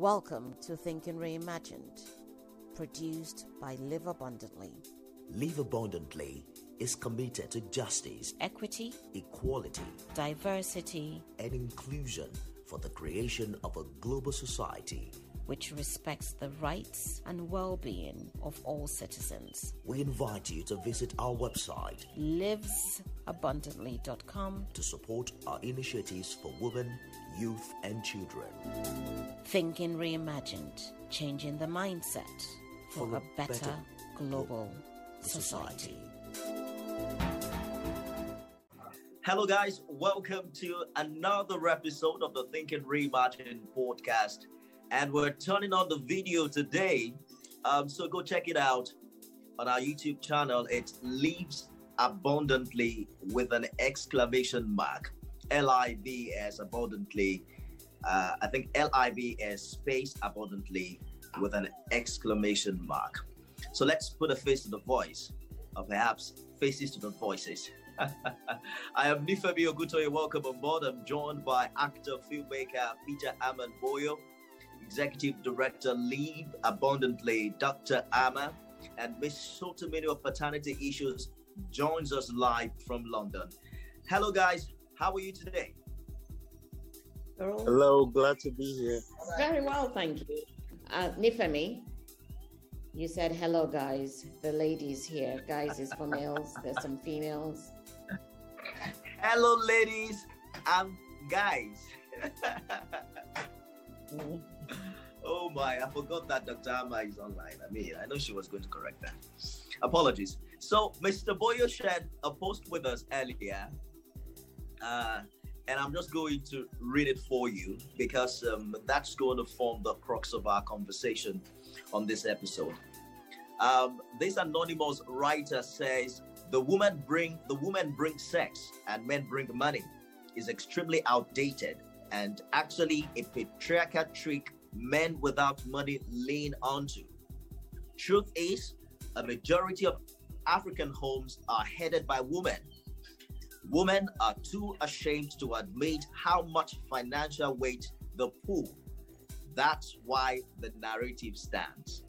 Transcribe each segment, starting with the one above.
Welcome to Thinking Reimagined, produced by Live Abundantly. Live Abundantly is committed to justice, Equity, equality, diversity, and inclusion for the creation of a global society. which respects the rights and well being of all citizens. We invite you to visit our website livesabundantly.com. to support our initiatives for women, youth, and children. Thinking Reimagined, changing the mindset for, For a better, global society. Hello, guys. Welcome to another episode of the Thinking Reimagine podcast. And we're turning on the video today. Um, so go check it out on our YouTube channel. It Lives Abundantly with an exclamation mark. L I V S abundantly. Uh, I think L I V S space abundantly with an exclamation mark. So let's put a face to the voice, or perhaps faces to the voices. I am Nifemi Ogutoye. Welcome on board. I'm joined by actor, filmmaker Peter Aman Boyo, Executive Director, Live Abundantly, Dr. Amma, and Miss Sotomini of Paternity Issues joins us live from London. Hello, guys. How are you today? They're Hello, glad to be here. very well, thank you. Uh, Nifemi, you said hello, guys. The ladies here. Guys is for males. There's some females. Hello, ladies and guys. oh my, I forgot that Dr. Amma is online. I mean, I know she was going to correct that. Apologies. So, Mr. Boyo shared a post with us earlier, uh, and I'm just going to read it for you because um, that's going to form the crux of our conversation on this episode. Um, this anonymous writer says the woman bring the woman brings sex and men bring money is extremely outdated and actually a patriarchal trick men without money lean onto. Truth is, a majority of African homes are headed by women. Women are too ashamed to admit how much financial weight the pull. That's why the narrative stands.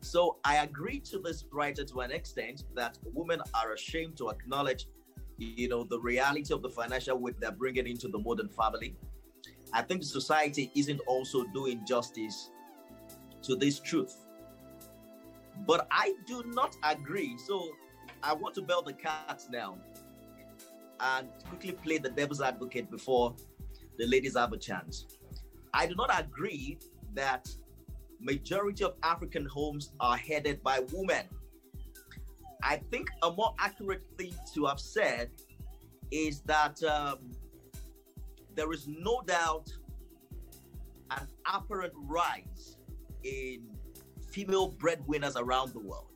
So I agree to this writer to an extent that women are ashamed to acknowledge, you know, the reality of the financial weight they're bringing into the modern family. I think society isn't also doing justice to this truth. But I do not agree. So I want to bail the cat now and quickly play the devil's advocate before the ladies have a chance. I do not agree that majority of African homes are headed by women. I think a more accurate thing to have said is that um, there is no doubt an apparent rise in female breadwinners around the world.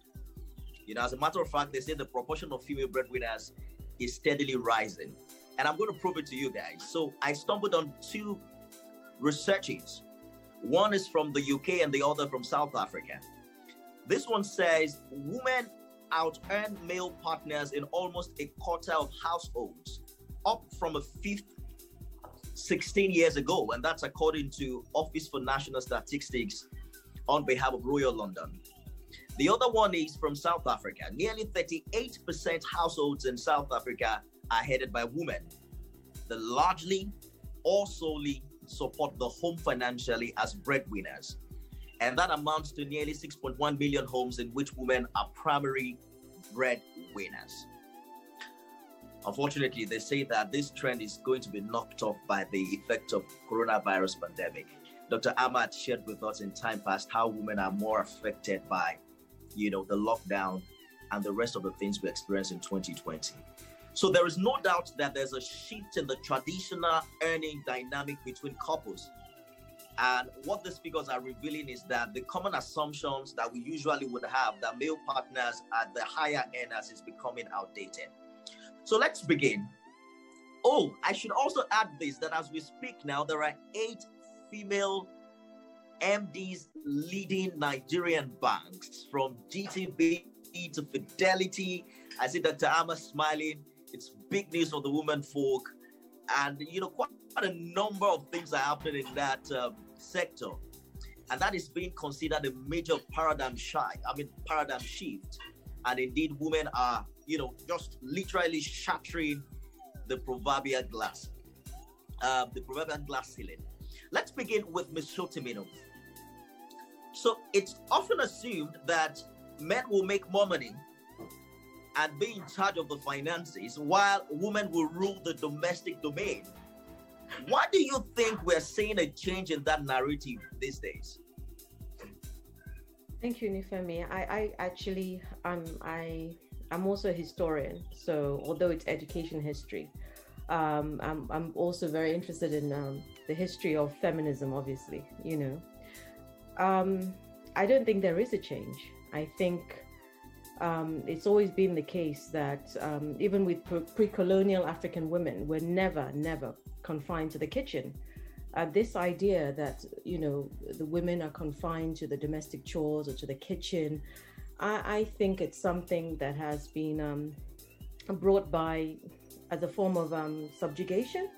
You know, as a matter of fact, they say the proportion of female breadwinners is steadily rising. And I'm going to prove it to you guys. So I stumbled on two researches. One is from the UK and the other from South Africa. This one says women out earn male partners in almost a quarter of households, up from a fifth 16 years ago. And that's according to Office for National Statistics on behalf of Royal London. The other one is from South Africa. Nearly 38% households in South Africa are headed by women. They largely or solely support the home financially as breadwinners. And that amounts to nearly 6.1 million homes in which women are primary breadwinners. Unfortunately, they say that this trend is going to be knocked off by the effect of coronavirus pandemic. Dr. Amma shared with us in time past how women are more affected by, you know, the lockdown and the rest of the things we experienced in 2020. So there is no doubt that there's a shift in the traditional earning dynamic between couples. And what these figures are revealing is that the common assumptions that we usually would have that male partners are the higher earners is becoming outdated. So let's begin. Oh, I should also add this that as we speak now, there are eight female MDs leading Nigerian banks from GTB to Fidelity. I see Dr. Amma smiling. It's big news for the woman folk. And, you know, quite a number of things are happening in that um, sector. and that is being considered a major paradigm shy. I mean, paradigm shift. And indeed, women are, you know, just literally shattering the proverbial glass, uh, the proverbial glass ceiling. Let's begin with Ms. Sotimino. So it's often assumed that men will make more money and be in charge of the finances while women will rule the domestic domain. Why do you think we're seeing a change in that narrative these days? Thank you, Nifemi. I, I actually, um, I, I'm also a historian. So although it's education history, um, I'm, I'm also very interested in um, the history of feminism. Obviously, you know, um, I don't think there is a change. I think um, it's always been the case that um, even with pre colonial African women, we're never, never confined to the kitchen. Uh, this idea that, you know, the women are confined to the domestic chores or to the kitchen, I, I think it's something that has been um, brought by as a form of um, subjugation,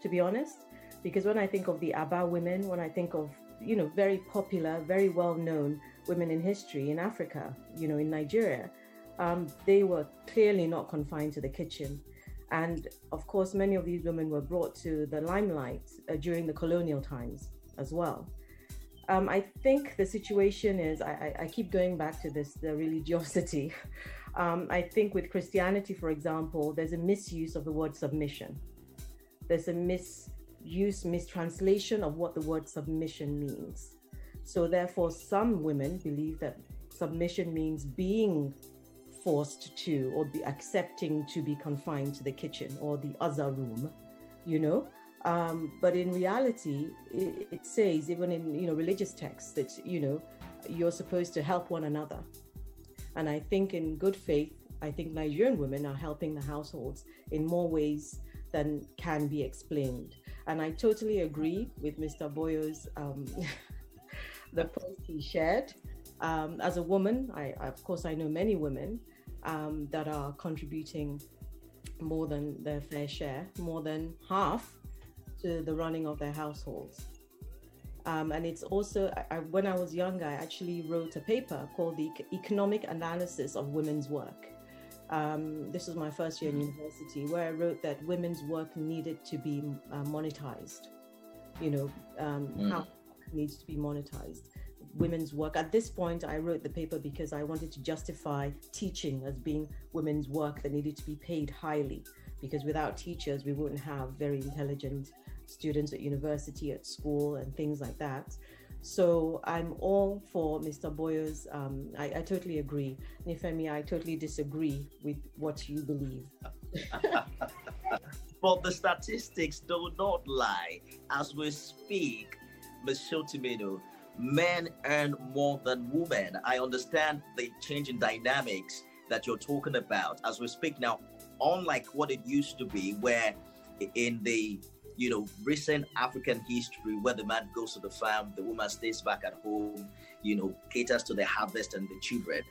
to be honest. Because when I think of the Aba women, when I think of, you know, very popular, very well known women in history in Africa, you know, in Nigeria, um, they were clearly not confined to the kitchen. And of course, many of these women were brought to the limelight uh, during the colonial times as well. Um, I think the situation is, I, I, keep going back to this, the religiosity. Um, I think with Christianity, for example, there's a misuse of the word submission. There's a misuse, mistranslation of what the word submission means. So, therefore, some women believe that submission means being forced to or be accepting to be confined to the kitchen or the other room, you know. Um, but in reality, it, it says even in you know religious texts that you know you're supposed to help one another. And I think in good faith, I think Nigerian women are helping the households in more ways than can be explained. And I totally agree with Mr. Boyo's um, the post he shared. Um, as a woman, I, of course I know many women um, that are contributing more than their fair share, more than half to the running of their households. Um, and it's also, I, when I was younger, I actually wrote a paper called The Economic Analysis of Women's Work. Um, this was my first year in university, where I wrote that women's work needed to be uh, monetized. You know, um, mm. how needs to be monetized women's work. At this point, I wrote the paper because I wanted to justify teaching as being women's work that needed to be paid highly. Because without teachers, we wouldn't have very intelligent students at university, at school, and things like that. So I'm all for Mr. Boyo's. Um, I, I, totally agree. Nifemi, I totally disagree with what you believe. but the statistics do not lie. As we speak, Ms. Shotimino, men earn more than women. I understand the change in dynamics that you're talking about as we speak now, unlike what it used to be, where in the you know recent African history, where the man goes to the farm, the woman stays back at home, you know, caters to the harvest and the children.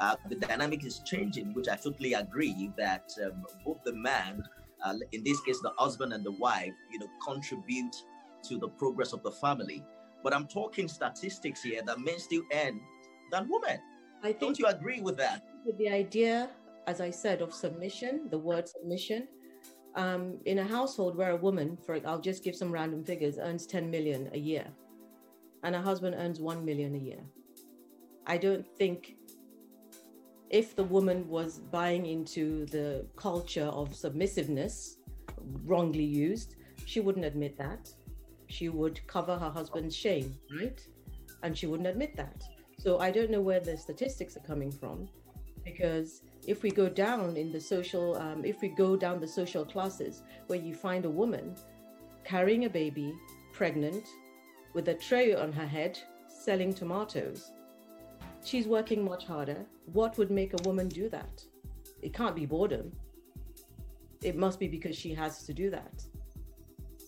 Uh, the dynamic is changing, which I totally agree that um, both the man, uh, in this case, the husband and the wife, you know, contribute to the progress of the family. But I'm talking statistics here that men still earn than women. I think Don't you agree with that? With the idea, as I said, of submission, the word submission, um, in a household where a woman, for I'll just give some random figures, earns 10 million a year, and her husband earns 1 million a year. I don't think if the woman was buying into the culture of submissiveness, wrongly used, she wouldn't admit that she would cover her husband's shame, right? And she wouldn't admit that. So I don't know where the statistics are coming from, because if we go down in the social, um, if we go down the social classes, where you find a woman carrying a baby, pregnant, with a tray on her head, selling tomatoes, she's working much harder. What would make a woman do that? It can't be boredom. It must be because she has to do that.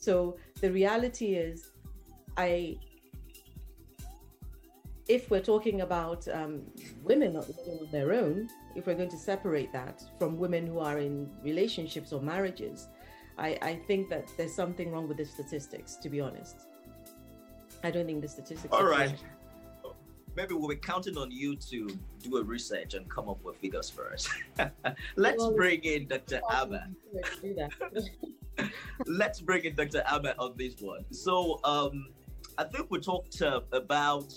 So the reality is, I, if we're talking about um, women not living on their own, if we're going to separate that from women who are in relationships or marriages, I, I think that there's something wrong with the statistics, to be honest. I don't think the statistics. All right. Maybe we'll be counting on you to do a research and come up with figures for us. Let's well, bring in Dr. Amma. Let's bring in Dr. Amma on this one. So, um, I think we talked uh, about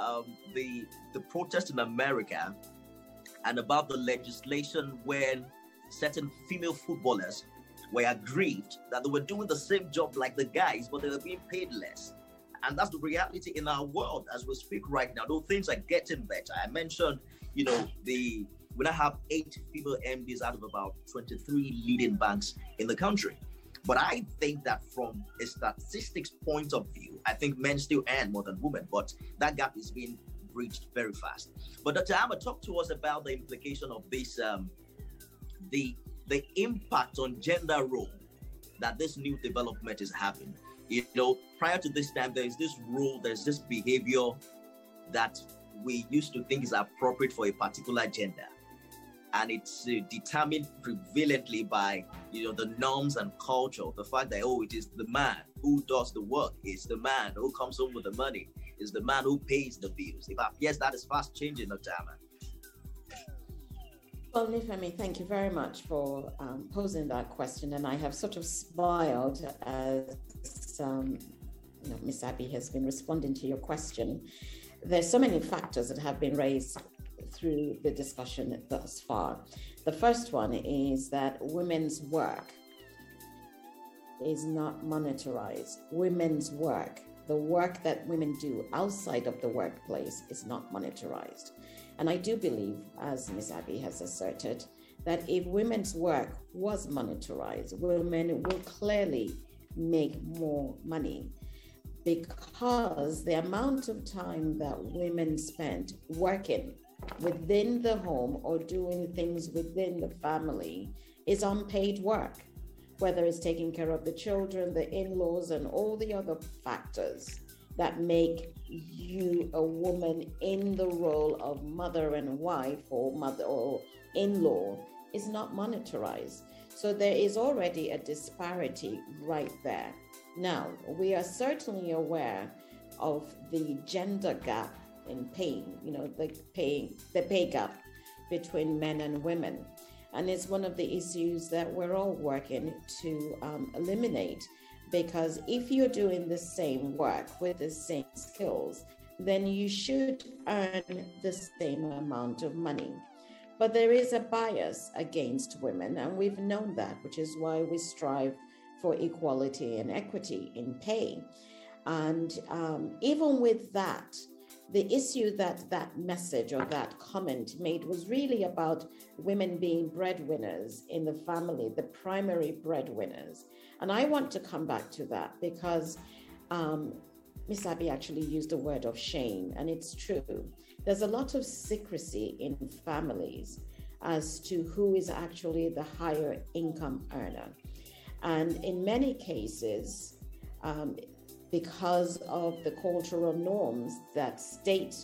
um, the the protest in America and about the legislation when certain female footballers were aggrieved that they were doing the same job like the guys, but they were being paid less. And that's the reality in our world as we speak right now. Though things are getting better. I mentioned, you know, the we now have eight female MDs out of about 23 leading banks in the country. But I think that from a statistics point of view, I think men still earn more than women, but that gap is being breached very fast. But Dr. Amma, talk to us about the implication of this, um, the the impact on gender role that this new development is having. You know, prior to this time, there is this rule, there's this behavior that we used to think is appropriate for a particular gender and it's uh, determined prevalently by you know the norms and culture. The fact that oh it is the man who does the work it's the man who comes home with the money it's the man who pays the bills. If yes that is fast changing Otama. well Nifemi, thank you very much for um, posing that question. And I have sort of smiled as um, you know, Miss Abby has been responding to your question. There's so many factors that have been raised through the discussion thus far. The first one is that women's work is not monetized. Women's work, the work that women do outside of the workplace, is not monetized. And I do believe, as Ms. Abby has asserted, that if women's work was monetized, women will clearly make more money because the amount of time that women spend working within the home or doing things within the family is unpaid work, whether it's taking care of the children, the in laws, and all the other factors that make you a woman in the role of mother and wife or mother or in law is not monetized. So there is already a disparity right there. Now, we are certainly aware of the gender gap in paying, you know, the paying the pay gap between men and women. And it's one of the issues that we're all working to um, eliminate because if you're doing the same work with the same skills, then you should earn the same amount of money. But there is a bias against women, and we've known that, which is why we strive for equality and equity in pay. And um, even with that, the issue that that message or that comment made was really about women being breadwinners in the family, the primary breadwinners. And I want to come back to that because um, Miss Abby actually used the word of shame, and it's true. There's a lot of secrecy in families as to who is actually the higher income earner. And in many cases, um, because of the cultural norms that state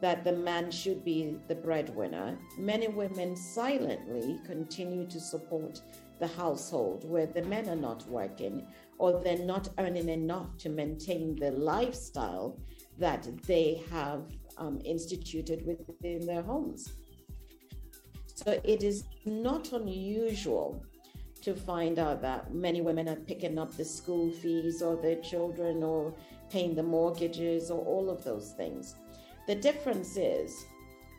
that the man should be the breadwinner, many women silently continue to support the household where the men are not working or they're not earning enough to maintain the lifestyle that they have um, instituted within their homes. So it is not unusual to find out that many women are picking up the school fees or their children or paying the mortgages or all of those things. The difference is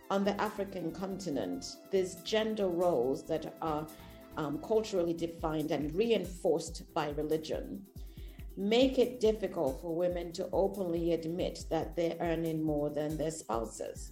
on the African continent, there's gender roles that are um, culturally defined and reinforced by religion make it difficult for women to openly admit that they're earning more than their spouses.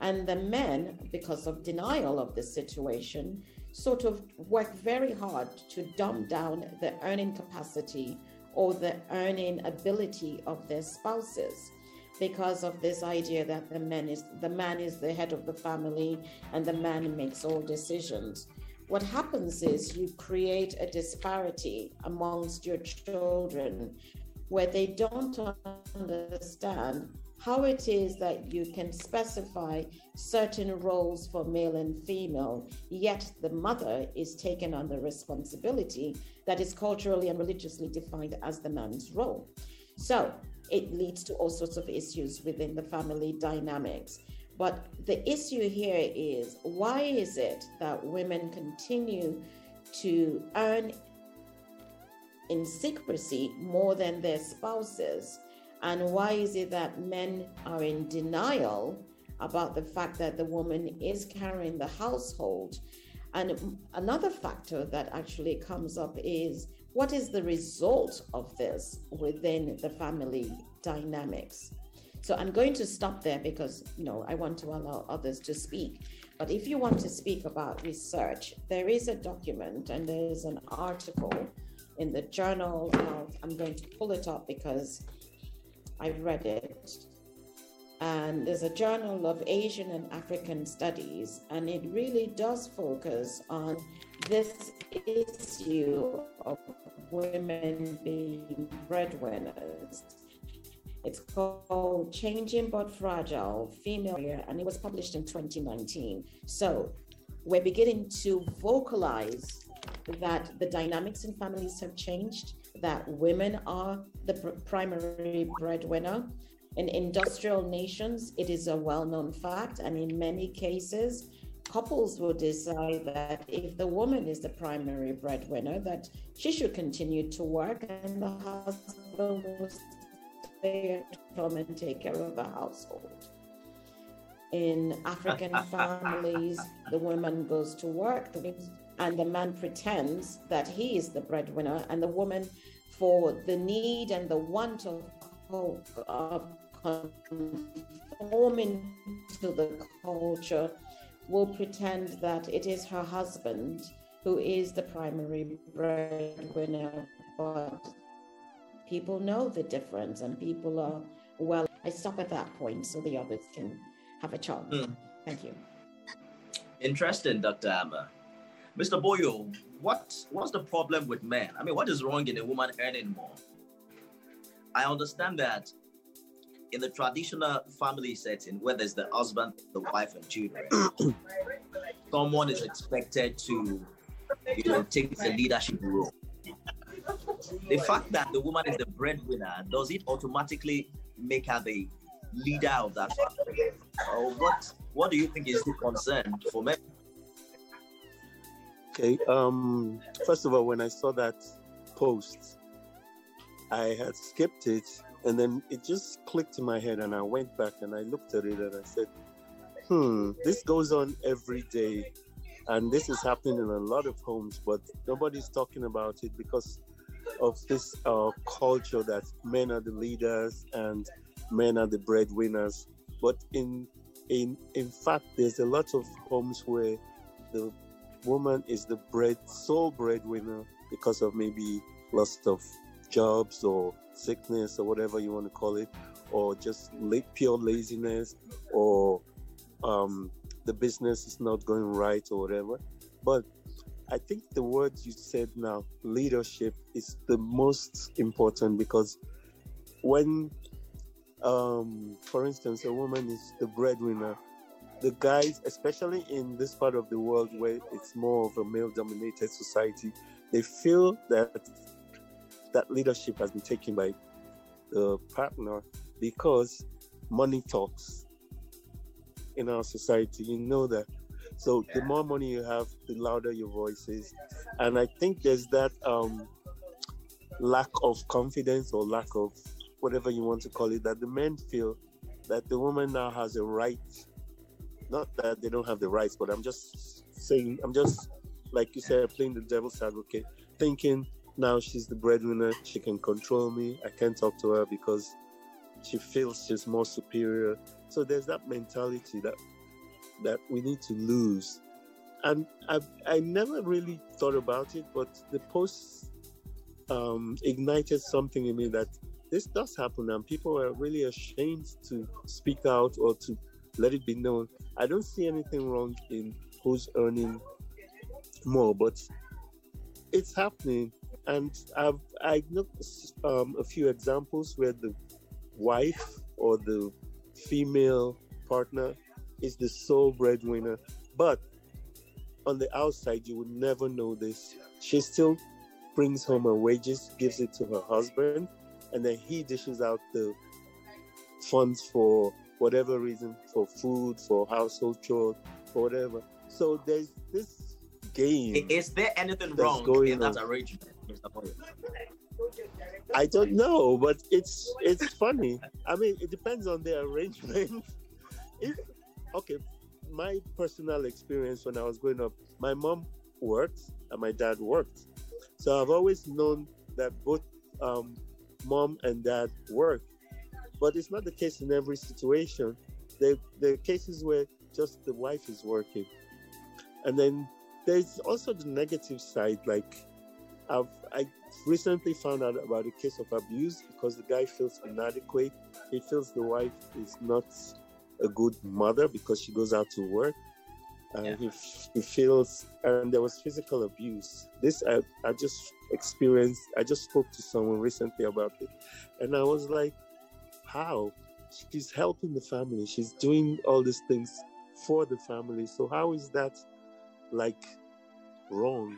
And the men, because of denial of the situation, sort of work very hard to dumb down the earning capacity or the earning ability of their spouses because of this idea that the man is the man is the head of the family and the man makes all decisions. What happens is you create a disparity amongst your children where they don't understand how it is that you can specify certain roles for male and female, yet the mother is taken on the responsibility that is culturally and religiously defined as the man's role. So, it leads to all sorts of issues within the family dynamics. But the issue here is why is it that women continue to earn in secrecy more than their spouses? And why is it that men are in denial about the fact that the woman is carrying the household? And another factor that actually comes up is what is the result of this within the family dynamics? So I'm going to stop there because you know I want to allow others to speak. But if you want to speak about research, there is a document and there is an article in the journal of I'm going to pull it up because I've read it. And there's a journal of Asian and African studies, and it really does focus on this issue of women being breadwinners it's called Changing But Fragile Female, and it was published in 2019. So we're beginning to vocalize that the dynamics in families have changed, that women are the pr- primary breadwinner. In industrial nations, it is a well known fact, and in many cases, couples will decide that if the woman is the primary breadwinner, that she should continue to work and the husband will stay at home and take care of the household. In African families, the woman goes to work and the man pretends that he is the breadwinner, and the woman, for the need and the want of, of conforming to the culture, will pretend that it is her husband who is the primary breadwinner, but people know the difference and people are well i stop at that point so the others can have a chance. Mm. thank you. Interesting dr amma mr boyo what what's the problem with men i mean what is wrong in a woman earning more i understand that in the traditional family setting where there's the husband the wife and children someone is expected to you know take the leadership role the fact that the woman is the breadwinner, does it automatically make her the leader of that family? Or what what do you think is the concern for men? Okay. Um first of all, when I saw that post, I had skipped it and then it just clicked in my head and I went back and I looked at it and I said, hmm, this goes on every day. And this is happening in a lot of homes, but nobody's talking about it because of this uh, culture that men are the leaders and men are the breadwinners. But in in in fact, there's a lot of homes where the woman is the bread sole breadwinner because of maybe loss of jobs or sickness or whatever you want to call it, or just pure laziness, or um, the business is not going right or whatever. But I think the words you said now, leadership, is the most important because when, um, for instance, a woman is the breadwinner, the guys, especially in this part of the world where it's more of a male dominated society, they feel that that leadership has been taken by the partner because money talks in our society. You know that so the more money you have, the louder your voice is. And I think there's that um, lack of confidence or lack of whatever you want to call it that the men feel that the woman now has a right. Not that they don't have the rights, but I'm just saying, I'm just, like you said, playing the devil's advocate, thinking now she's the breadwinner, she can control me, I can't talk to her because she feels she's more superior. So there's that mentality that that we need to lose. And I, I never really thought about it, but the post um, ignited something in me that this does happen, and people are really ashamed to speak out or to let it be known. I don't see anything wrong in who's earning more, but it's happening. And I've I know um, a few examples where the wife or the female partner is the sole breadwinner. But on the outside, you would never know this. She still brings home her wages, gives it to her husband, and then he dishes out the funds for whatever reason, for food, for household chores, for whatever. So there's this game. Is there anything that's wrong going in that on. arrangement, Mr. Boyo? I don't know, but it's it's funny. I mean, it depends on the arrangement. If, okay, my personal experience when I was growing up, my mom worked and my dad worked, so I've always known that both um, mom and dad work. But it's not the case in every situation. There, there are cases where just the wife is working, and then there's also the negative side, like I've I recently found out about a case of abuse because the guy feels inadequate. He feels the wife is not a good mother because she goes out to work. Uh, Yeah. he, he feels, and there was physical abuse. This I, I just experienced. I just spoke to someone recently about it, and I was like, "How? She's helping the family. She's doing all these things for the family. So how is that like wrong?"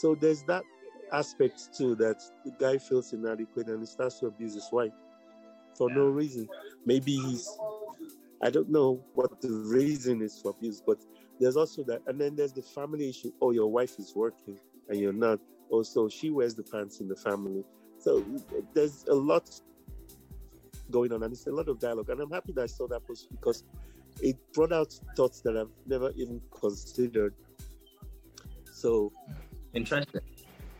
So there's that aspect too that the guy feels inadequate and he starts to abuse his wife for no reason. Maybe he's I don't know what the reason is for abuse, but there's also that and then there's the family issue. Oh, your wife is working and you're not. Also, she wears the pants in the family. So there's a lot going on and it's a lot of dialogue. And I'm happy that I saw that post because it brought out thoughts that I've never even considered. So Interesting.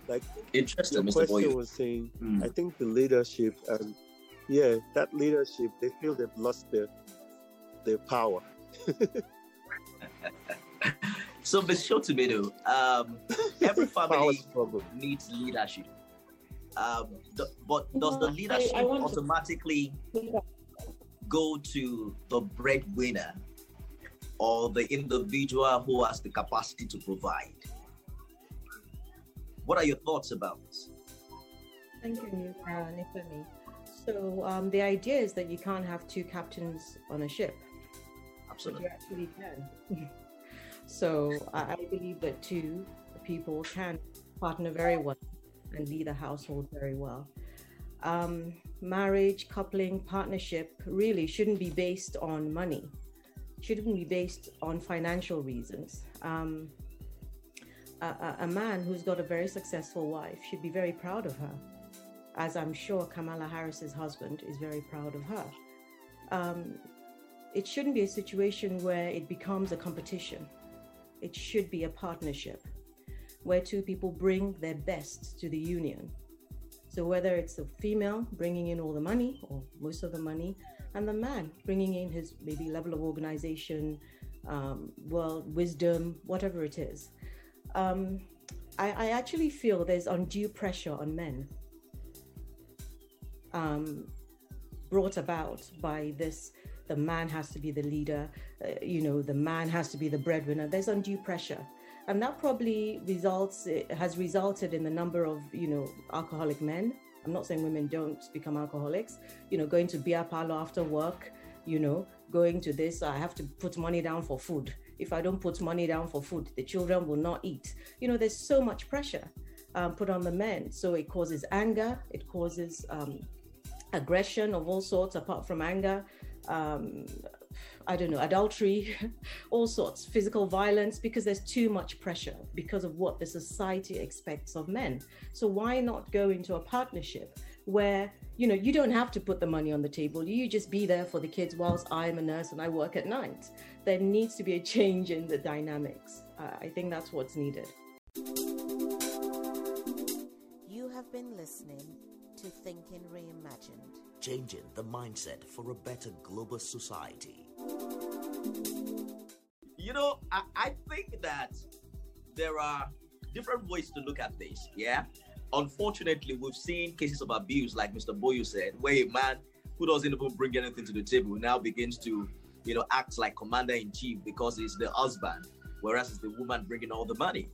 like Interesting, your Mr. question was saying, Hmm. I think the leadership and yeah, that leadership, they feel they've lost their their power. So, Ms. Shotomedo, um, every family needs leadership. Um, the, but does the No, I- leadership I want to- automatically go to the breadwinner or the individual who has the capacity to provide? What are your thoughts about this? Thank you, uh, Nifemi. So um, the idea is that you can't have two captains on a ship, but Absolutely. you actually can. so I, I believe that two people can partner very well and lead a household very well. Um, marriage, coupling, partnership really shouldn't be based on money. Shouldn't be based on financial reasons. Um, a, a, man who's got a very successful wife should be very proud of her, as I'm sure Kamala Harris's husband is very proud of her. Um, it shouldn't be a situation where it becomes a competition. It should be a partnership where two people bring their best to the union. So, whether it's the female bringing in all the money or most of the money, and the man bringing in his maybe level of organization, um, world wisdom, whatever it is. Um, I, I actually feel there's undue pressure on men um, brought about by this the man has to be the leader uh, you know the man has to be the breadwinner there's undue pressure and that probably results has resulted in the number of you know alcoholic men. I'm not saying women don't become alcoholics you know going to beer parlor after work you know going to this i have to put money down for food. If i don't put money down for food the children will not eat. You know there's so much pressure um, put on the men. So it causes anger it causes um, aggression of all sorts apart from anger um, i don't know adultery all sorts physical violence because there's too much pressure because of what the society expects of men. So why not go into a partnership where you know you don't have to put the money on the table. You just be there for the kids whilst i'm a nurse and i work at night. There needs to be a change in the dynamics. Uh, i think that's what's needed. You have been listening to Thinking Reimagined. Changing the mindset for a better global society. You know, I, I think that there are different ways to look at this. Yeah. Unfortunately, we've seen cases of abuse, like Mr. Boyo said, where a man who doesn't even bring anything to the table now begins to, you know, act like commander in chief because he's the husband, whereas it's the woman bringing all the money.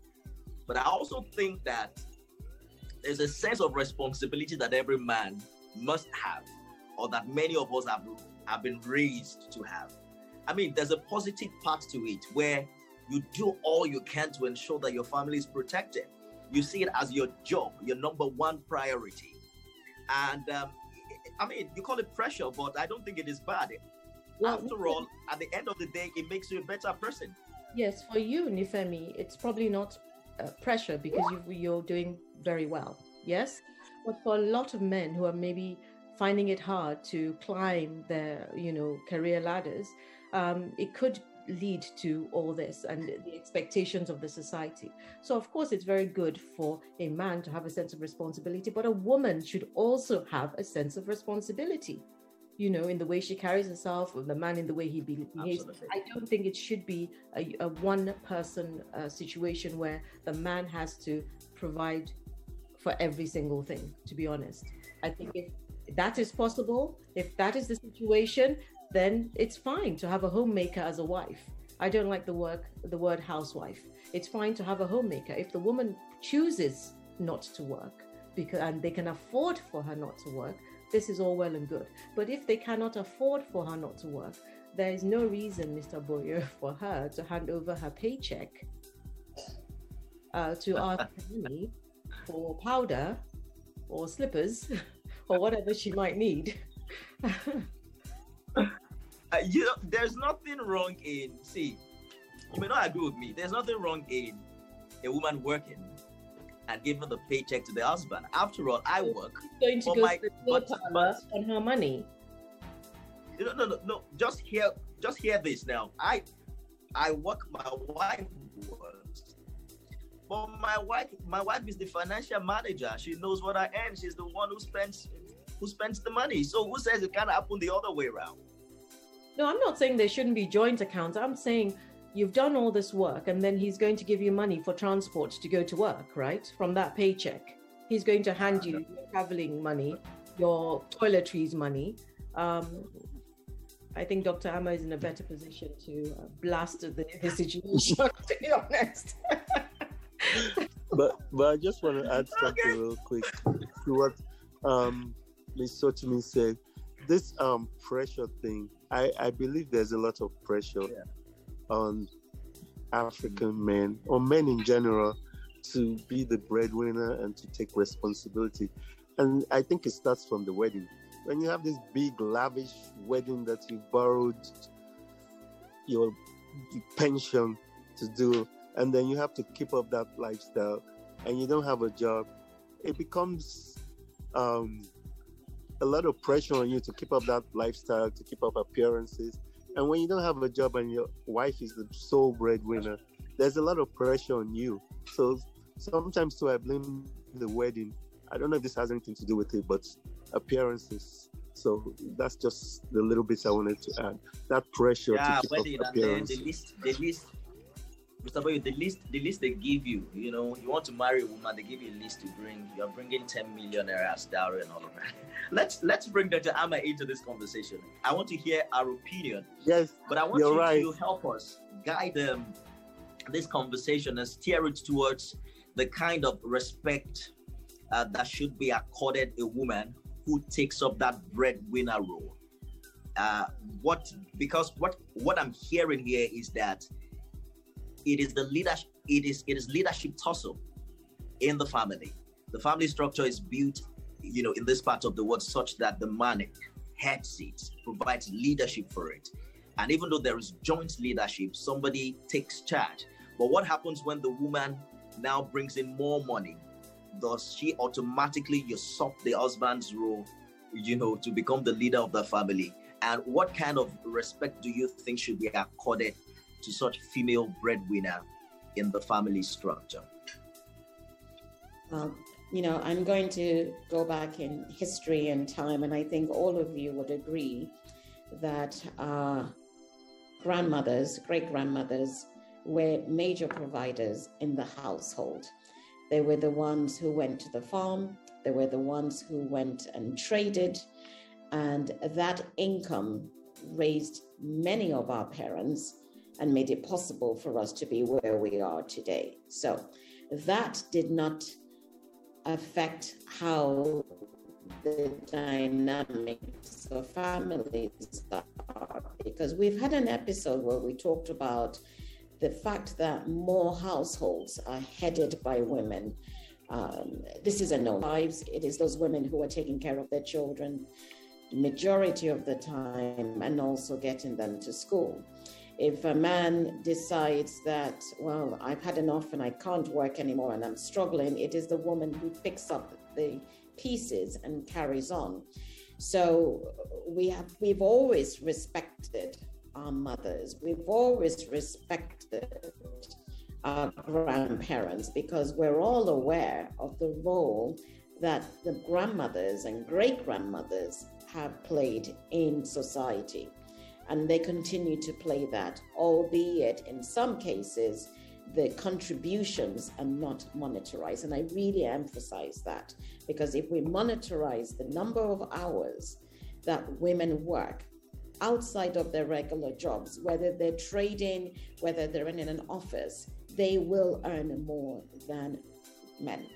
But I also think that there's a sense of responsibility that every man must have, or that many of us have, have been raised to have. I mean, there's a positive part to it where you do all you can to ensure that your family is protected. You see it as your job, your number one priority. And um, I mean, you call it pressure, but I don't think it is bad. Well, After all, at the end of the day, it makes you a better person. Yes, for you, Nifemi, it's probably not uh, pressure because you, you're doing very well. Yes, but for a lot of men who are maybe finding it hard to climb their, you know, career ladders, um, it could lead to all this and the expectations of the society. So, of course, it's very good for a man to have a sense of responsibility, but a woman should also have a sense of responsibility you know, in the way she carries herself, or the man in the way he behaves. Absolutely. I don't think it should be a, a one person uh, situation where the man has to provide for every single thing, to be honest. I think if that is possible, if that is the situation, then it's fine to have a homemaker as a wife. I don't like the work the word housewife. It's fine to have a homemaker. If the woman chooses not to work because and they can afford for her not to work, this is all well and good. But if they cannot afford for her not to work, there is no reason, Mr. Boyo, for her to hand over her paycheck uh, to ask money for powder or slippers or whatever she might need. Uh, you know, there's nothing wrong in see. You may not agree with me. There's nothing wrong in a woman working and giving the paycheck to the husband. After all, I work. going to go my- to the but- on her money. No, no, no, no. Just hear, just hear this now. I, I work. My wife works, but my wife, my wife is the financial manager. She knows what I earn. She's the one who spends, who spends the money. So who says it can't happen the other way around? No, I'm not saying there shouldn't be joint accounts. I'm saying you've done all this work and then he's going to give you money for transport to go to work, right? From that paycheck. He's going to hand you your traveling money, your toiletries money. Um, I think Dr. Amma is in a better position to uh, blast the, the situation, to be honest. but but I just want to add something Okay. real quick to what um Ms. Sotimi said. This um pressure thing, I I believe there's a lot of pressure Yeah. on African men or men in general to be the breadwinner and to take responsibility. And I think it starts from the wedding. When you have this big lavish wedding that you borrowed your pension to do and then you have to keep up that lifestyle and you don't have a job it becomes um, a lot of pressure on you to keep up that lifestyle to keep up appearances. And when you don't have a job and your wife is the sole breadwinner there's a lot of pressure on you. So sometimes too i blame the wedding. I don't know if this has anything to do with it but appearances. So that's just the little bits i wanted to add. That pressure yeah, to keep wedding, up and then appearances. the list, the list. Mr. Boy, the list, the list they give you. You know, you want to marry a woman, they give you a list to bring. You're bringing 10 million as dowry and all of that. Let's let's bring Dr. Amma into this conversation. I want to hear our opinion yes But I want you right. to help us guide um, this conversation and steer it towards the kind of respect uh, that should be accorded a woman who takes up that breadwinner role. Uh, what because what what I'm hearing here is that it is the leadership it is it is leadership tussle in the family. The family structure is built, you know, in this part of the world such that the man heads it, provides leadership for it. And even though there is joint leadership, somebody takes charge. But what happens when the woman now brings in more money? Does she automatically usurp the husband's role, you know, to become the leader of the family? And what kind of respect do you think should be accorded to such female breadwinner in the family structure? Well, you know, I'm going to go back in history and time, and I think all of you would agree that our grandmothers, great grandmothers, were major providers in the household. They were the ones who went to the farm, they were the ones who went and traded, and that income raised many of our parents and made it possible for us to be where we are today. So that did not affect how the dynamics of families are because we've had an episode where we talked about the fact that more households are headed by women. Um, this is a no lives. It is those women who are taking care of their children, majority of the time and also getting them to school. If a man decides that, well, I've had enough and I can't work anymore and I'm struggling, it is the woman who picks up the pieces and carries on. So we have we've always respected our mothers. We've always respected our grandparents because we're all aware of the role that the grandmothers and great grandmothers have played in society. And they continue to play that, albeit in some cases, the contributions are not monetized. And I really emphasize that because if we monetize the number of hours that women work outside of their regular jobs, whether they're trading, whether they're in an office, they will earn more than men.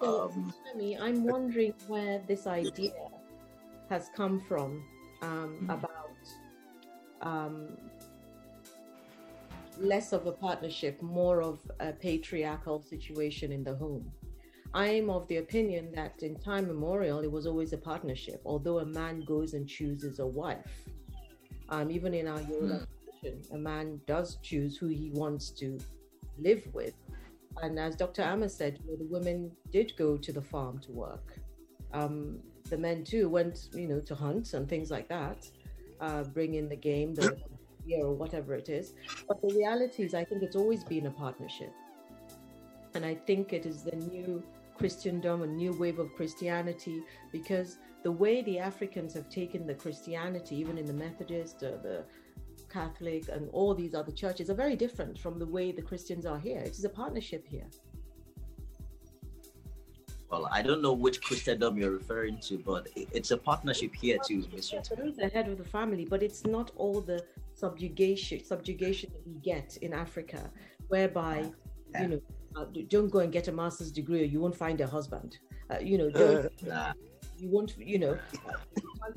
So, um, I'm wondering where this idea has come from um, mm-hmm. about um, less of a partnership, more of a patriarchal situation in the home. I'm of the opinion that in time memorial, it was always a partnership, although a man goes and chooses a wife. Um, even in our Yoruba mm. tradition, a man does choose who he wants to live with. And as Dr. Amma said, you know, the women did go to the farm to work. Um, the men too went, you know, to hunt and things like that, uh, bring in the game, the year or whatever it is. But the reality is, I think it's always been a partnership. And I think it is the new Christendom, a new wave of Christianity, because the way the Africans have taken the Christianity, even in the Methodist, uh, the Catholic, and all these other churches, are very different from the way the Christians are here. It is a partnership here. Well, I don't know which Christendom you're referring to, but it's a partnership here too, Mr. The head of the family, but it's not all the subjugation subjugation that we get in Africa, whereby yeah. you know uh, don't go and get a master's degree or you won't find a husband. Uh, you know, don't, you won't, you know,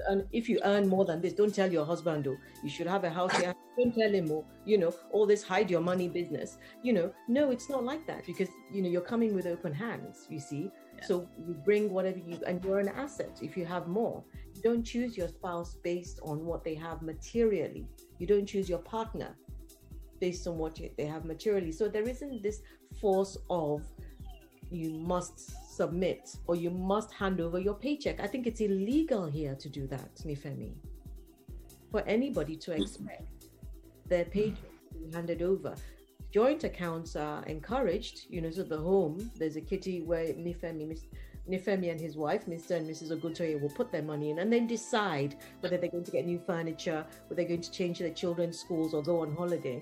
and if you earn more than this, don't tell your husband, though, you should have a house here. Don't tell him, oh, you know, all this hide your money business. You know, no, it's not like that because, you know, you're coming with open hands, you see. So you bring whatever you, and you're an asset if you have more. You don't choose your spouse based on what they have materially. You don't choose your partner based on what they have materially. So there isn't this force of you must submit or you must hand over your paycheck. I think it's illegal here to do that, Nifemi. For anybody to hmm. expect their paycheck to be handed over joint accounts are encouraged. You know, so the home, there's a kitty where Nifemi, Nifemi and his wife, Mr. and Mrs. Oguntoye, will put their money in and then decide whether they're going to get new furniture, whether they're going to change their children's schools or go on holiday.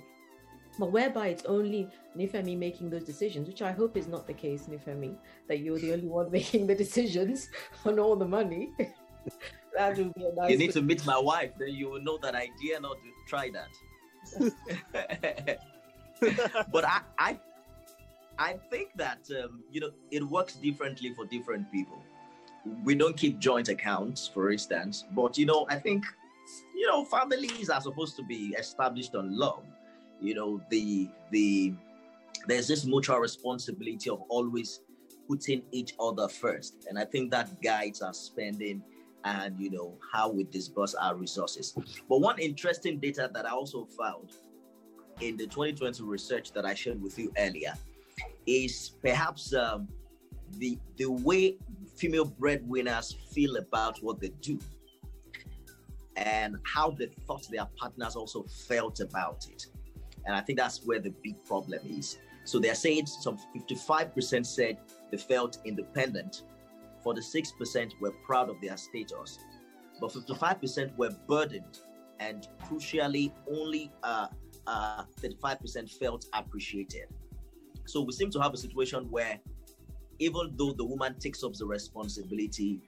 But whereby it's only Nifemi making those decisions, which I hope is not the case, Nifemi, that you're the only one making the decisions on all the money. that would be a nice. You need to meet my wife, then you will know that I dare not to try that. but I, I, I think that um, you know it works differently for different people. We don't keep joint accounts, for instance, but you know I think you know families are supposed to be established on love. You know the the there's this mutual responsibility of always putting each other first, and I think that guides our spending and you know how we disburse our resources. But one interesting data that I also found in the 2020 research that I shared with you earlier is perhaps um, the the way female breadwinners feel about what they do and how they thought their partners also felt about it. And I think that's where the big problem is. So they're saying some 55% said they felt independent, 46% were proud of their status, but 55% were burdened, and crucially, only uh, uh, 35% felt appreciated. So we seem to have a situation where even though the woman takes up the responsibility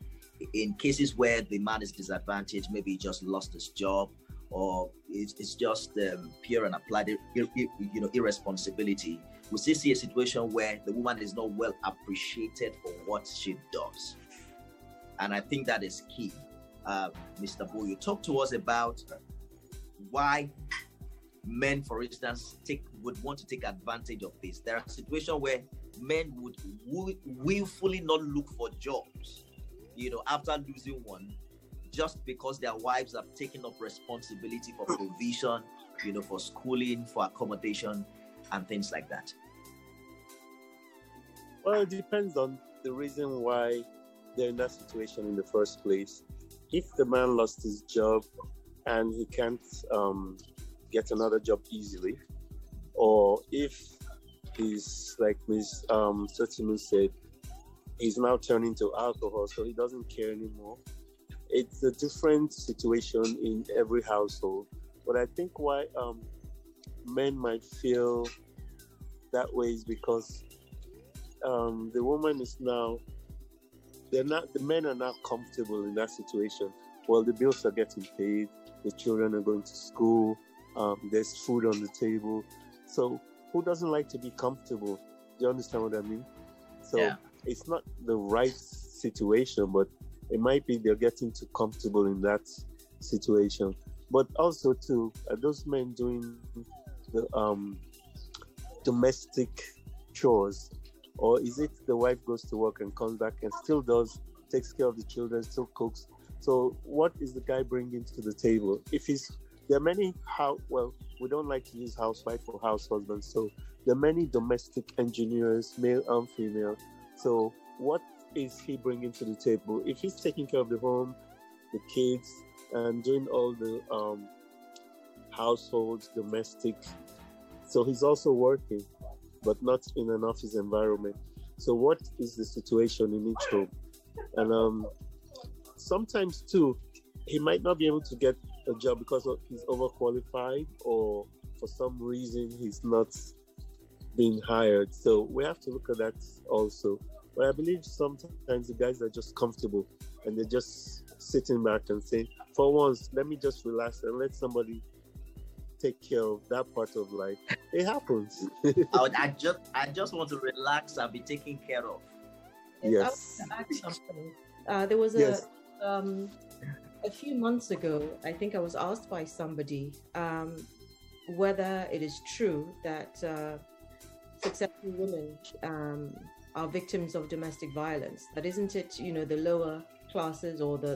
in cases where the man is disadvantaged, maybe he just lost his job or it's, it's just um, pure and applied you know irresponsibility we still see a situation where the woman is not well appreciated for what she does and i think that is key uh, mr Bo, you talk to us about why men, for instance, take would want to take advantage of this. There are situations where men would willfully not look for jobs, you know, after losing one, just because their wives have taken up responsibility for provision, you know, for schooling, for accommodation, and things like that? Well, it depends on the reason why they're in that situation in the first place. If the man lost his job and he can't um, get another job easily, or if he's like Miss um, said, he's now turning to alcohol, so he doesn't care anymore. It's a different situation in every household. But I think why um, men might feel that way is because um, the woman is now they're not the men are not comfortable in that situation. Well, the bills are getting paid, the children are going to school, um, there's food on the table. So who doesn't like to be comfortable? Do you understand what I mean? So yeah. it's not the right situation, but it might be they're getting too comfortable in that situation. But also too, are those men doing the um, domestic chores or is it the wife goes to work and comes back and still does, takes care of the children, still cooks? So what is the guy bringing to the table? If he's, there are many, how, well, we don't like to use housewife or house husband. So there are many domestic engineers, male and female. So what is he bringing to the table? If he's taking care of the home, the kids, and doing all the um, household, domestic, so he's also working but not in an office environment. So, what is the situation in each home? And um, sometimes, too, he might not be able to get a job because he's overqualified or for some reason he's not being hired. So, we have to look at that also. But I believe sometimes the guys are just comfortable and they're just sitting back and saying, for once, let me just relax and let somebody take care of that part of life. It happens. I, I just I just want to relax and be taken care of. Yes. Uh, there was a yes. um, a few months ago. I think I was asked by somebody um, whether it is true that uh, successful women um, are victims of domestic violence. That isn't it? You know, the lower classes or the,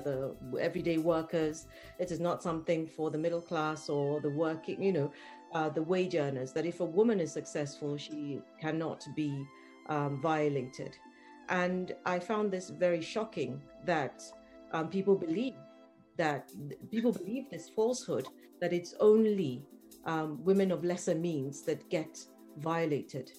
the everyday workers. It is not something for the middle class or the working, you know, uh, the wage earners. That if a woman is successful, she cannot be um, violated. And I found this very shocking that um, people believe that people believe this falsehood that it's only um, women of lesser means that get violated.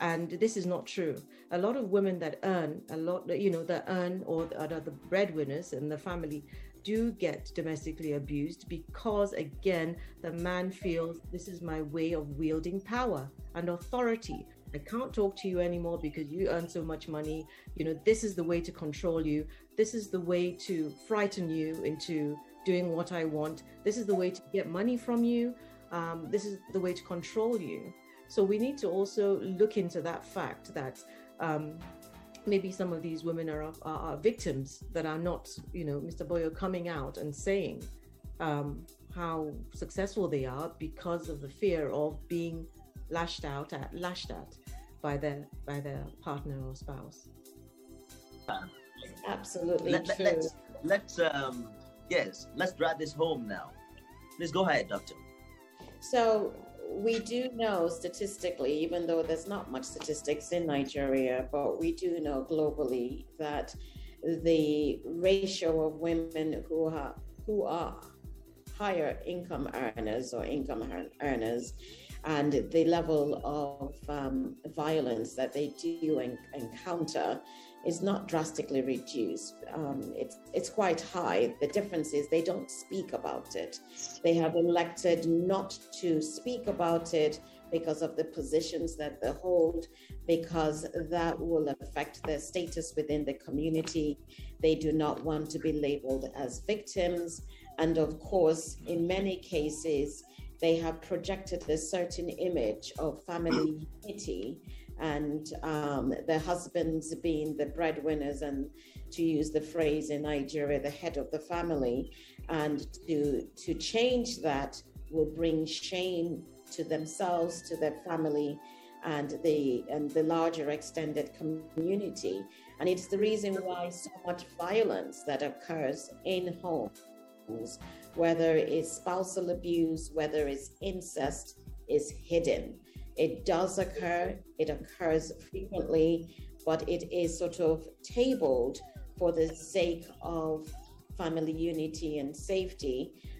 And this is not true. A lot of women that earn a lot you know that earn or are the breadwinners in the family do get domestically abused because again the man feels this is my way of wielding power and authority I can't talk to you anymore because you earn so much money. You know, this is the way to control you. This is the way to frighten you into doing what I want. This is the way to get money from you. Um, this is the way to control you. So we need to also look into that fact that um, maybe some of these women are, are, are, victims that are not, you know, Mr. Boyo coming out and saying um, how successful they are because of the fear of being lashed out at, lashed at by their by their partner or spouse. Absolutely let, true. Let's, let's um, yes, let's drive this home now. Please go ahead, doctor. So we do know statistically, even though there's not much statistics in Nigeria, but we do know globally that the ratio of women who are who are higher income earners or income earners and the level of um, violence that they do en- encounter is not drastically reduced. Um, it's it's quite high. The difference is they don't speak about it. They have elected not to speak about it because of the positions that they hold, because that will affect their status within the community. They do not want to be labeled as victims. And of course, in many cases, they have projected a certain image of family unity and um, the husbands being the breadwinners and to use the phrase in Nigeria, the head of the family, and to to change that will bring shame to themselves, to their family, and the and the larger extended community. And it's the reason why so much violence that occurs in homes, whether it's spousal abuse, whether it's incest, is hidden. It does occur, it occurs frequently, but it is sort of tabled for the sake of family unity and safety.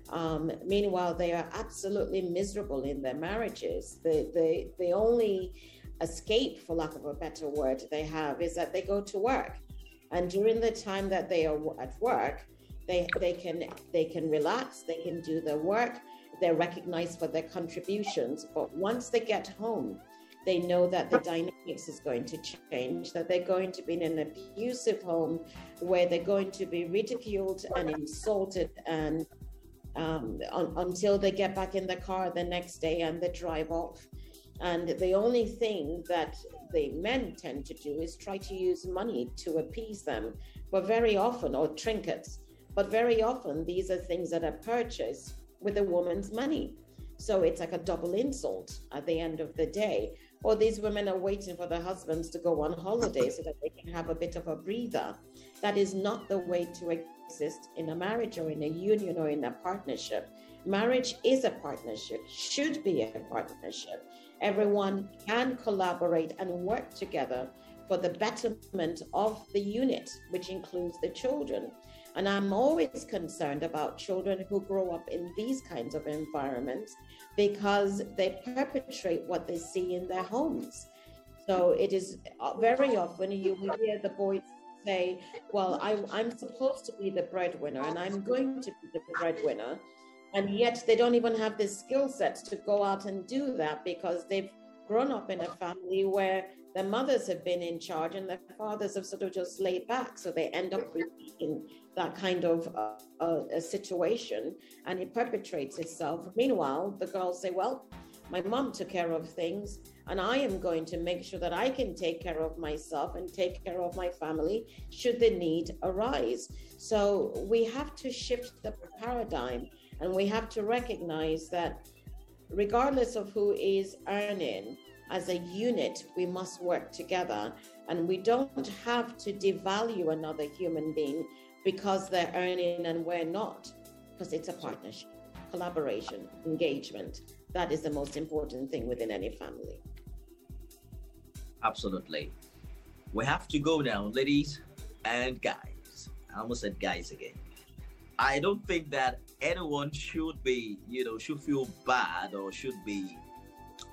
Um, meanwhile, they are absolutely miserable in their marriages. The, the, the only escape, for lack of a better word, they have is that they go to work. And during the time that they are at work, they, they can they can relax, they can do their work, they're recognized for their contributions. But once they get home, they know that the dynamics is going to change, that they're going to be in an abusive home where they're going to be ridiculed and insulted and um, un- until they get back in the car the next day and they drive off. And the only thing that the men tend to do is try to use money to appease them, but very often, or trinkets, but very often these are things that are purchased with a woman's money. So it's like a double insult at the end of the day. Or these women are waiting for their husbands to go on holiday so that they can have a bit of a breather. That is not the way to exist in a marriage or in a union or in a partnership. Marriage is a partnership, should be a partnership. Everyone can collaborate and work together for the betterment of the unit, which includes the children. And I'm always concerned about children who grow up in these kinds of environments because they perpetrate what they see in their homes. So it is uh, very often you hear the boys say, Well, I, I'm supposed to be the breadwinner and I'm going to be the breadwinner. And yet they don't even have the skill sets to go out and do that because they've grown up in a family where their mothers have been in charge and their fathers have sort of just laid back. So they end up repeating that kind of uh, uh, a situation and it perpetrates itself. Meanwhile, the girls say, Well, my mom took care of things, and I am going to make sure that I can take care of myself and take care of my family should the need arise. So we have to shift the paradigm and we have to recognize that regardless of who is earning, as a unit, we must work together. And we don't have to devalue another human being because they're earning and we're not, because it's a partnership, collaboration, engagement. That is the most important thing within any family. Absolutely. We have to go now, ladies and guys. I almost said guys again. I don't think that anyone should be, you know, should feel bad or should be,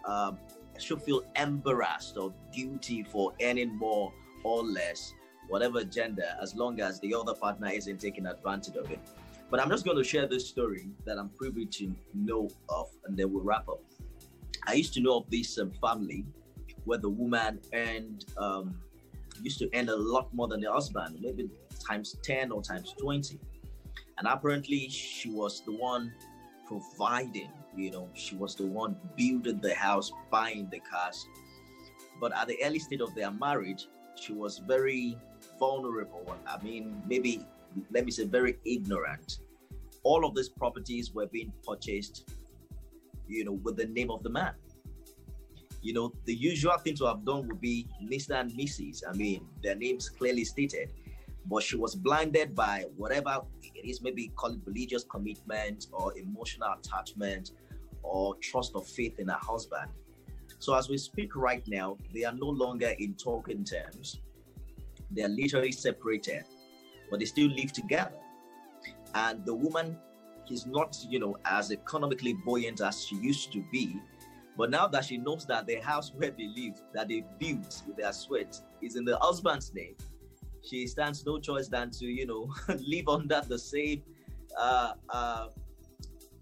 um, should feel embarrassed or guilty for earning more or less whatever gender, as long as the other partner isn't taking advantage of it. But I'm just going to share this story that I'm privy to know of, and then we'll wrap up. I used to know of this um, family where the woman earned, um, used to earn a lot more than the husband, maybe times 10 or times 20. And apparently, she was the one providing, you know, she was the one building the house, buying the cars. But at the early stage of their marriage, she was very vulnerable. I mean, maybe let me say very ignorant. All of these properties were being purchased, you know, with the name of the man. You know, the usual thing to have done would be Mr. and Mrs. I mean, their names clearly stated, but she was blinded by whatever it is, maybe call it religious commitment or emotional attachment or trust of faith in her husband. So as we speak right now, they are no longer in talking terms they're literally separated, but they still live together. And the woman is not, you know, as economically buoyant as she used to be. But now that she knows that the house where they live, that they built with their sweat, is in the husband's name, she stands no choice than to, you know, live under the same uh, uh,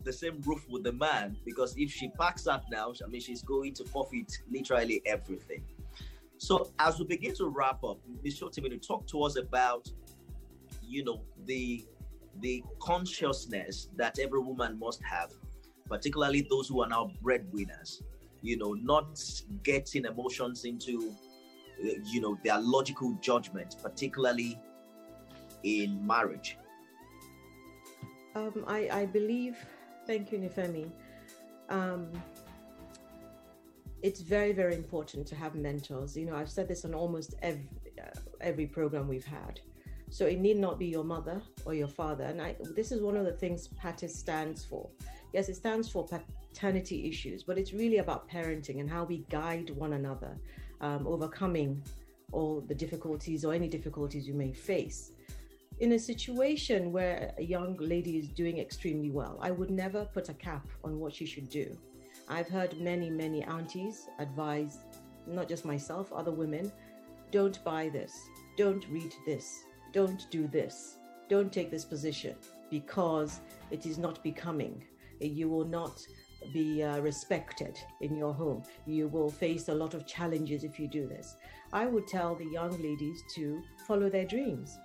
the same roof with the man because if she packs up now, I mean, she's going to forfeit literally everything. So as we begin to wrap up, Ms. Shotimini, talk to us about, you know, the the consciousness that every woman must have, particularly those who are now breadwinners. You know, not getting emotions into, uh, you know, their logical judgment, particularly in marriage. Um, I, I believe, thank you, Nifemi. Um, it's very very important to have mentors you know i've said this on almost every uh, every program we've had. So it need not be your mother or your father. And I, this is one of the things PATIS stands for. Yes, it stands for paternity issues, but it's really about parenting and how we guide one another, um, overcoming all the difficulties or any difficulties you may face. In a situation where a young lady is doing extremely well, I would never put a cap on what she should do. I've heard many, many aunties advise, not just myself, other women, don't buy this, don't read this, don't do this, don't take this position because it is not becoming. You will not be uh, respected in your home. You will face a lot of challenges if you do this. I would tell the young ladies to follow their dreams,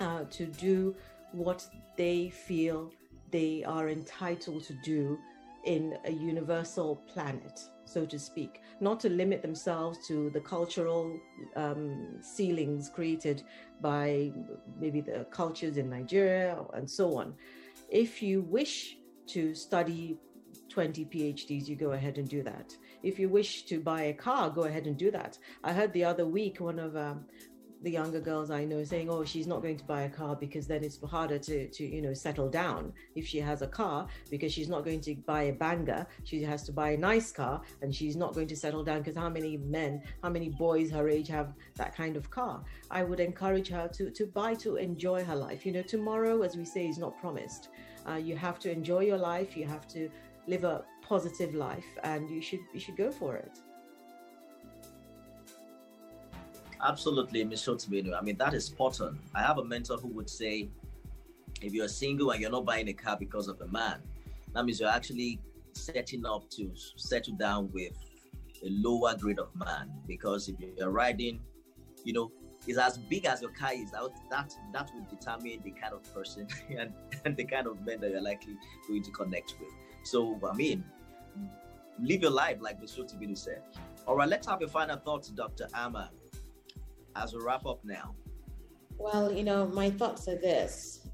uh, to do what they feel they are entitled to do in a universal planet, so to speak, not to limit themselves to the cultural um, ceilings created by maybe the cultures in Nigeria and so on. If you wish to study 20 PhDs, you go ahead and do that. If you wish to buy a car, go ahead and do that. I heard the other week one of um, the younger girls I know saying, "Oh, she's not going to buy a car because then it's harder to to you know settle down if she has a car because she's not going to buy a banger. She has to buy a nice car, and she's not going to settle down because how many men, how many boys her age have that kind of car? I would encourage her to to buy to enjoy her life. You know, tomorrow, as we say, is not promised. Uh, you have to enjoy your life. You have to live a positive life, and you should you should go for it. Absolutely, Ms. Shotimenu. I mean, that is spot on. I have a mentor who would say, if you're single and you're not buying a car because of a man, that means you're actually setting up to settle down with a lower grade of man. Because if you're riding, you know, is as big as your car is, that that, that will determine the kind of person and, and the kind of men that you're likely going to connect with. So, I mean, live your life like Ms. Shotimenu said. All right, let's have a final thoughts, Dr. Amma as we wrap up now? Well, you know, my thoughts are this.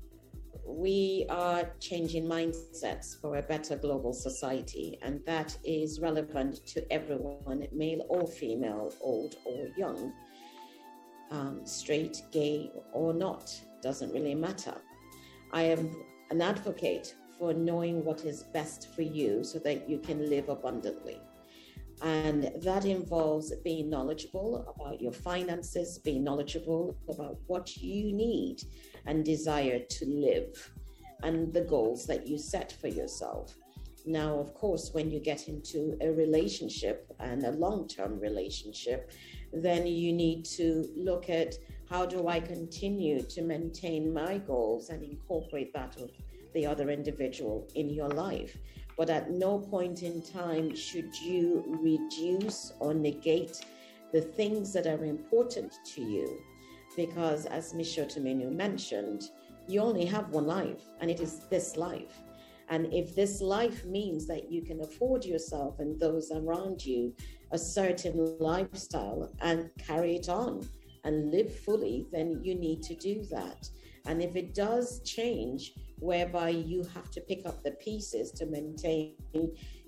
We are changing mindsets for a better global society, and that is relevant to everyone, male or female, old or young, um, straight, gay, or not, doesn't really matter. I am an advocate for knowing what is best for you so that you can live abundantly. And that involves being knowledgeable about your finances, being knowledgeable about what you need and desire to live, and the goals that you set for yourself. Now, of course, when you get into a relationship and a long term relationship, then you need to look at how do I continue to maintain my goals and incorporate that of the other individual in your life but at no point in time should you reduce or negate the things that are important to you. Because, as Ms. Shotomenu mentioned, you only have one life, and it is this life. And if this life means that you can afford yourself and those around you a certain lifestyle and carry it on and live fully, then you need to do that. And if it does change, whereby you have to pick up the pieces to maintain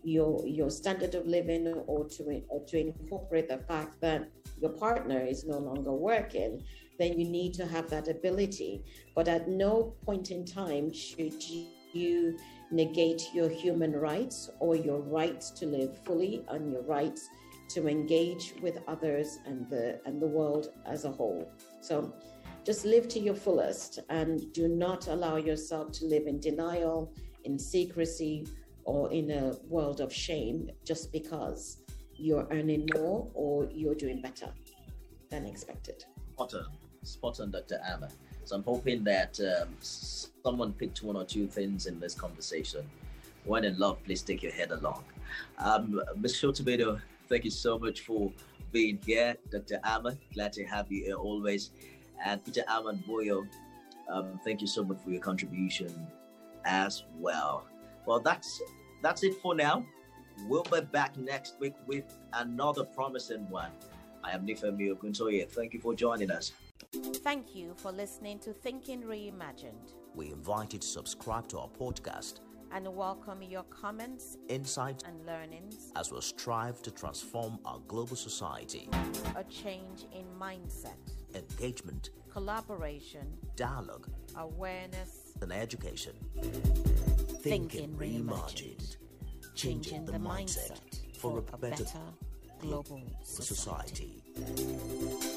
your your standard of living or to or to incorporate the fact that your partner is no longer working then you need to have that ability. But at no point in time should you negate your human rights or your rights to live fully and your rights to engage with others and the and the world as a whole. So just live to your fullest and do not allow yourself to live in denial, in secrecy, or in a world of shame just because you're earning more or you're doing better than expected. Spot on, spot on, Dr. Amma. So I'm hoping that um, someone picked one or two things in this conversation. When in love, please take your head along. Um, Ms. Shotobedo, thank you so much for being here. Dr. Amma, glad to have you here always. And Peter Ahmad Boyo, um, thank you so much for your contribution as well. Well, that's that's it for now. We'll be back next week with another promising one. I am Nifemi Oguntoye. Thank you for joining us. Thank you for listening to Thinking Reimagined. We invite you to subscribe to our podcast and welcome your comments, insights, and learnings as we strive to transform our global society. A change in mindset engagement, collaboration, dialogue, awareness, and education. Thinking Reimagined, changing the mindset for a better global society. society.